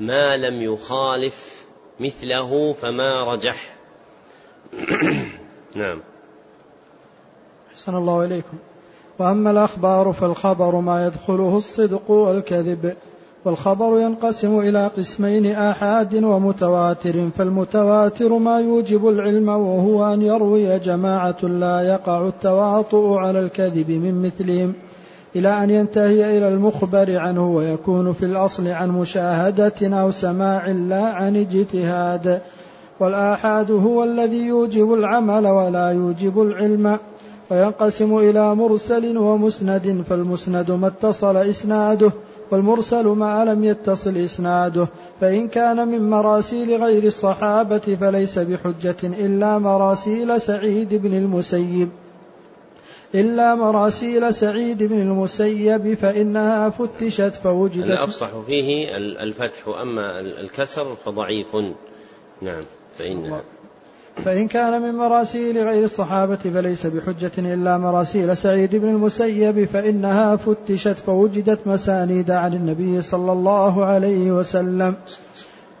ما لم يخالف مثله فما رجح. نعم. أحسن الله إليكم. وأما الأخبار فالخبر ما يدخله الصدق والكذب. والخبر ينقسم إلى قسمين آحاد ومتواتر. فالمتواتر ما يوجب العلم وهو أن يروي جماعة لا يقع التواطؤ على الكذب من مثلهم إلى أن ينتهي إلى المخبر عنه ويكون في الأصل عن مشاهدة أو سماع لا عن اجتهاد. والآحاد هو الذي يوجب العمل ولا يوجب العلم وينقسم إلى مرسل ومسند. فالمسند ما اتصل إسناده والمرسل ما لم يتصل إسناده فإن كان من مراسيل غير الصحابة فليس بحجة إلا مراسيل سعيد بن المسيب. إلا مراسيل سعيد بن المسيب فإنها فتشت فوجدت. الأفصح فيه الفتح أما الكسر فضعيف. نعم فإنها. فإن كان من مراسيل غير الصحابة فليس بحجة إلا مراسيل سعيد بن المسيب فإنها فتشت فوجدت مسانيد عن النبي صلى الله عليه وسلم.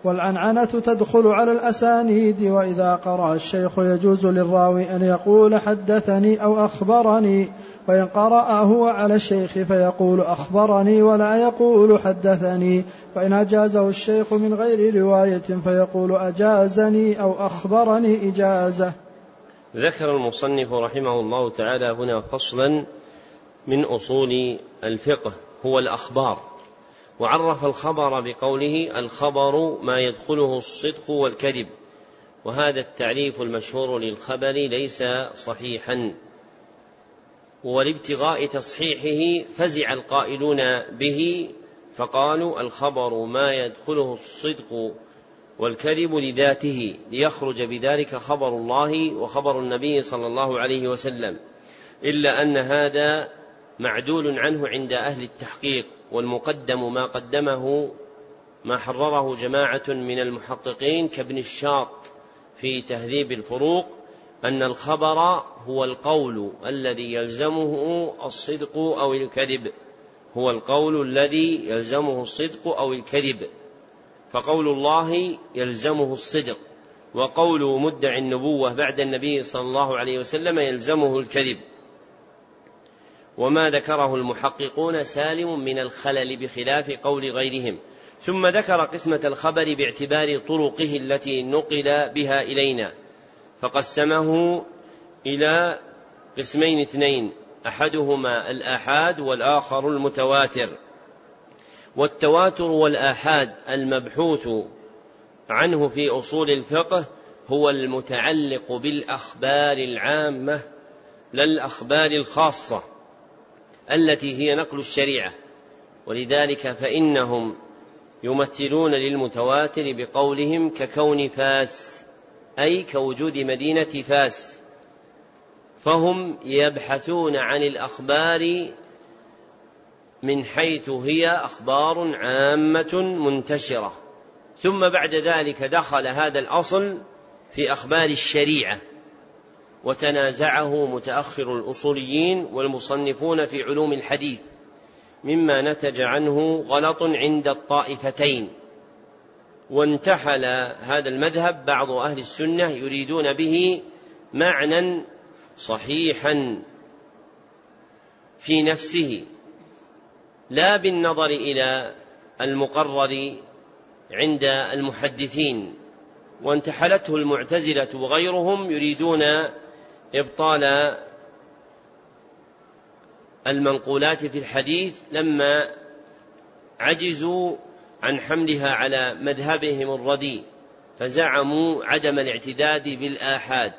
والعنعنة تدخل على الأسانيد وإذا قرأ الشيخ يجوز للراوي أن يقول حدثني أو أخبرني. وإن قرأ هو على الشيخ فيقول أخبرني ولا يقول حدثني وإن أجازه الشيخ من غير رواية فيقول أجازني أو أخبرني إجازة. ذكر المصنف رحمه الله تعالى هنا فصلا من أصول الفقه هو الأخبار. وعرف الخبر بقوله الخبر ما يدخله الصدق والكذب وهذا التعريف المشهور للخبر ليس صحيحا. ولابتغاء تصحيحه فزع القائلون به فقالوا الخبر ما يدخله الصدق والكذب لذاته ليخرج بذلك خبر الله وخبر النبي صلى الله عليه وسلم إلا أن هذا معدول عنه عند أهل التحقيق والمقدم ما قدمه ما حرره جماعة من المحققين كابن الشاط في تهذيب الفروق أن الخبر هو القول الذي يلزمه الصدق أو الكذب. هو القول الذي يلزمه الصدق أو الكذب. فقول الله يلزمه الصدق وقول مدعي النبوة بعد النبي صلى الله عليه وسلم يلزمه الكذب. وما ذكره المحققون سالم من الخلل بخلاف قول غيرهم. ثم ذكر قسمة الخبر باعتبار طرقه التي نقل بها إلينا. فقسمه إلى قسمين اثنين أحدهما الآحاد والآخر المتواتر. والتواتر والآحاد المبحوث عنه في أصول الفقه هو المتعلق بالأخبار العامة لا الأخبار الخاصة التي هي نقل الشريعة. ولذلك فإنهم يمثلون للمتواتر بقولهم ككون فاس. أي كوجود مدينة فاس. فهم يبحثون عن الأخبار من حيث هي أخبار عامة منتشرة. ثم بعد ذلك دخل هذا الأصل في أخبار الشريعة. وتنازعه متأخر الأصوليين والمصنفون في علوم الحديث مما نتج عنه غلط عند الطائفتين. وانتحل هذا المذهب بعض أهل السنة يريدون به معنى صحيحا في نفسه لا بالنظر إلى المقرر عند المحدثين. وانتحلته المعتزلة وغيرهم يريدون إبطال المنقولات في الحديث لما عجزوا عن حملها على مذهبهم الرديء فزعموا عدم الاعتداد بالآحاد.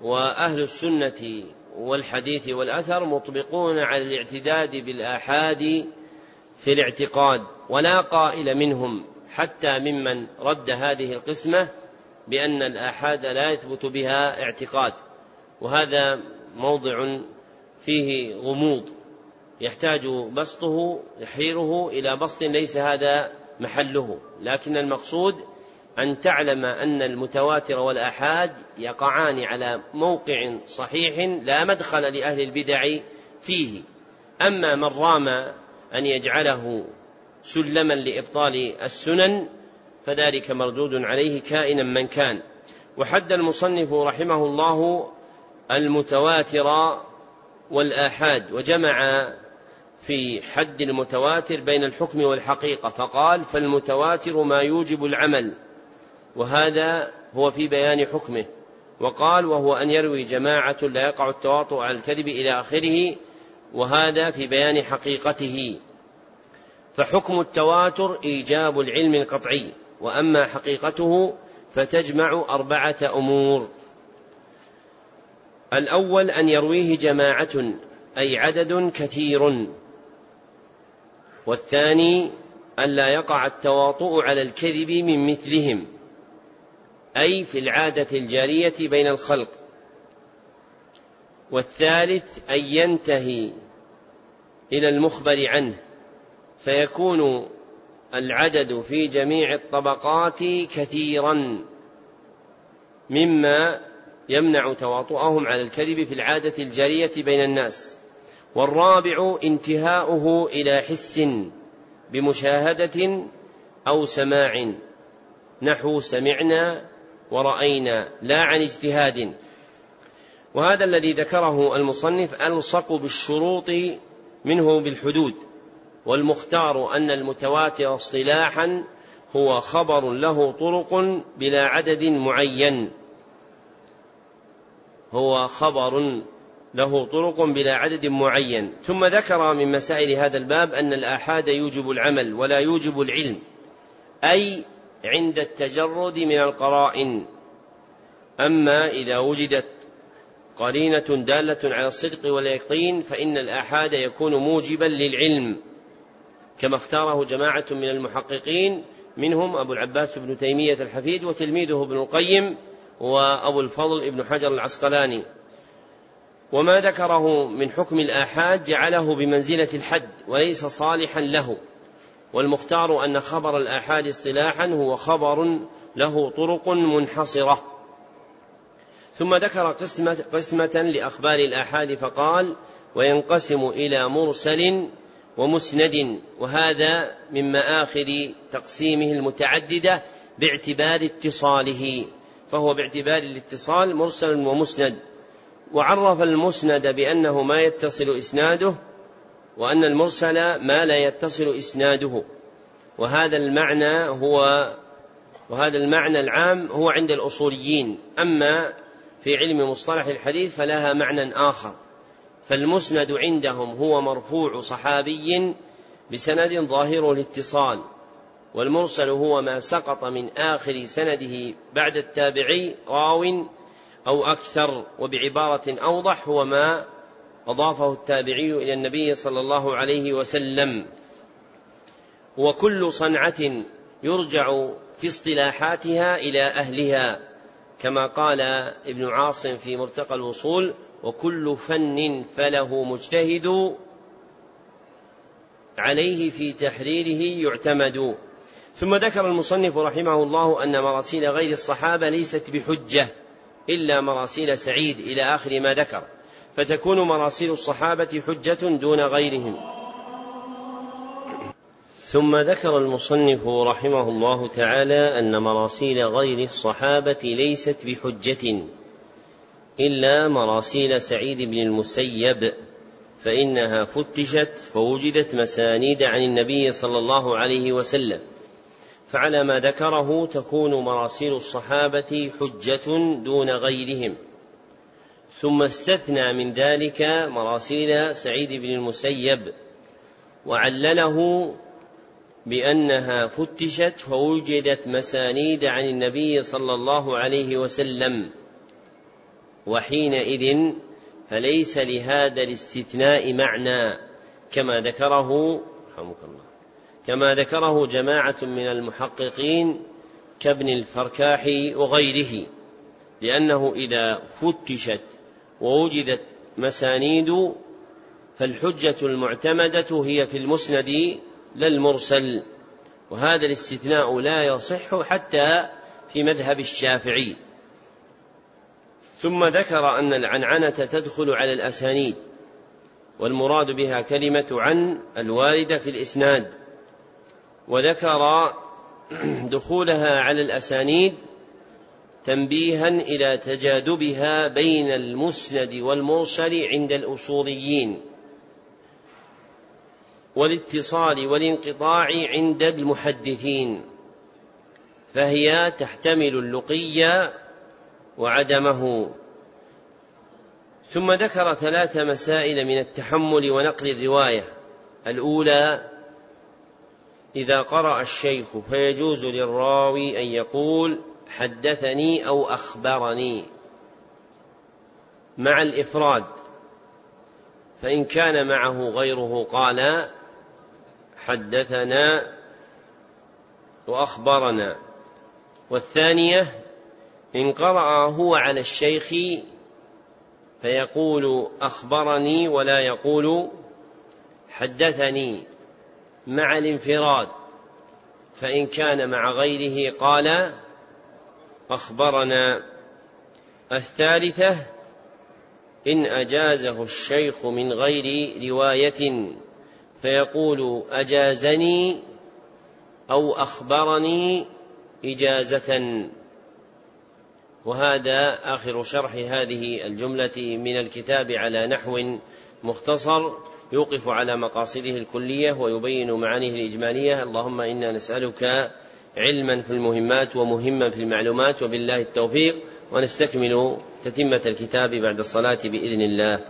وأهل السنة والحديث والأثر مطبقون على الاعتداد بالآحاد في الاعتقاد ولا قائل منهم حتى ممن رد هذه القسمة بأن الآحاد لا يثبت بها اعتقاد. وهذا موضع فيه غموض. يحتاج بسطه يحريره إلى بسط ليس هذا محله. لكن المقصود أن تعلم أن المتواتر والآحاد يقعان على موقع صحيح لا مدخل لأهل البدع فيه. أما من رام أن يجعله سلما لإبطال السنن فذلك مردود عليه كائنا من كان. وحد المصنف رحمه الله المتواتر والآحاد وجمع في حد المتواتر بين الحكم والحقيقة فقال فالمتواتر ما يوجب العمل وهذا هو في بيان حكمه. وقال وهو أن يروي جماعة لا يقع التواطؤ على الكذب إلى آخره وهذا في بيان حقيقته. فحكم التواتر إيجاب العلم القطعي وأما حقيقته فتجمع أربعة أمور. الأول أن يرويه جماعة أي عدد كثير. والثاني ألا يقع التواطؤ على الكذب من مثلهم أي في العادة الجارية بين الخلق. والثالث أن ينتهي إلى المخبر عنه فيكون العدد في جميع الطبقات كثيرا مما يمنع تواطؤهم على الكذب في العادة الجارية بين الناس. والرابع انتهاؤه إلى حس بمشاهدة أو سماع. نحو سمعنا ورأينا لا عن اجتهاد. وهذا الذي ذكره المصنف ألصق بالشروط منه بالحدود والمختار أن المتواتر اصطلاحا هو خبر له طرق بلا عدد معين. هو خبر له طرق بلا عدد معين. ثم ذكر من مسائل هذا الباب أن الآحاد يوجب العمل ولا يوجب العلم أي عند التجرد من القرائن. أما إذا وجدت قرينة دالة على الصدق واليقين فإن الآحاد يكون موجبا للعلم كما اختاره جماعة من المحققين منهم أبو العباس بن تيمية الحفيد وتلميذه ابن القيم وأبو الفضل ابن حجر العسقلاني. وما ذكره من حكم الآحاد جعله بمنزلة الحد وليس صالحا له. والمختار أن خبر الآحاد اصطلاحا هو خبر له طرق منحصرة. ثم ذكر قسمة, قسمة لأخبار الآحاد فقال وينقسم إلى مرسل ومسند وهذا من مآخر تقسيمه المتعددة باعتبار اتصاله. فهو باعتبار الاتصال مرسل ومسند. وعرف المسند بأنه ما يتصل إسناده وأن المرسل ما لا يتصل إسناده. وهذا المعنى هو وهذا المعنى العام هو عند الأصوليين. أما في علم مصطلح الحديث فلها معنى آخر. فالمسند عندهم هو مرفوع صحابي بسند ظاهر الاتصال والمرسل هو ما سقط من آخر سنده بعد التابعي راو أو أكثر وبعبارة أوضح هو ما أضافه التابعي إلى النبي صلى الله عليه وسلم. وكل صنعة يرجع في اصطلاحاتها إلى أهلها كما قال ابن عاصم في مرتقى الوصول وكل فن فله مجتهد عليه في تحريره يعتمد. ثم ذكر المصنف رحمه الله أن مراسيل غير الصحابة ليست بحجة إلا مراسيل سعيد إلى آخر ما ذكر فتكون مراسيل الصحابة حجة دون غيرهم. ثم ذكر المصنف رحمه الله تعالى أن مراسيل غير الصحابة ليست بحجة إلا مراسيل سعيد بن المسيب فإنها فتشت فوجدت مسانيد عن النبي صلى الله عليه وسلم. فعلى ما ذكره تكون مراسيل الصحابة حجة دون غيرهم. ثم استثنى من ذلك مراسيل سعيد بن المسيب وعلله بأنها فتشت فوجدت مسانيد عن النبي صلى الله عليه وسلم. وحينئذ فليس لهذا الاستثناء معنى كما ذكره رحمك الله. كما ذكره جماعة من المحققين كابن الفركاح وغيره لأنه إذا فتشت ووجدت مسانيد فالحجة المعتمدة هي في المسند لا المرسل وهذا الاستثناء لا يصح حتى في مذهب الشافعي. ثم ذكر أن العنعنة تدخل على الأسانيد والمراد بها كلمة عن الواردة في الإسناد. وذكر دخولها على الأسانيد تنبيها إلى تجاذبها بين المسند والمرسل عند الأصوليين والاتصال والانقطاع عند المحدثين فهي تحتمل اللقي وعدمه. ثم ذكر ثلاث مسائل من التحمل ونقل الرواية. الأولى إذا قرأ الشيخ فيجوز للراوي أن يقول حدثني أو أخبرني. مع الإفراد. فإن كان معه غيره قال حدثنا وأخبرنا. والثانية إن قرأ هو على الشيخ فيقول أخبرني ولا يقول حدثني. مع الانفراد فإن كان مع غيره قال أخبرنا. الثالثة إن أجازه الشيخ من غير رواية فيقول أجازني أو أخبرني إجازة. وهذا آخر شرح هذه الجملة من الكتاب على نحو مختصر. يوقف على مقاصده الكلية ويبين معانيه الإجمالية. اللهم إنا نسألك علما في المهمات ومهما في المعلومات وبالله التوفيق ونستكمل تتمة الكتاب بعد الصلاة بإذن الله.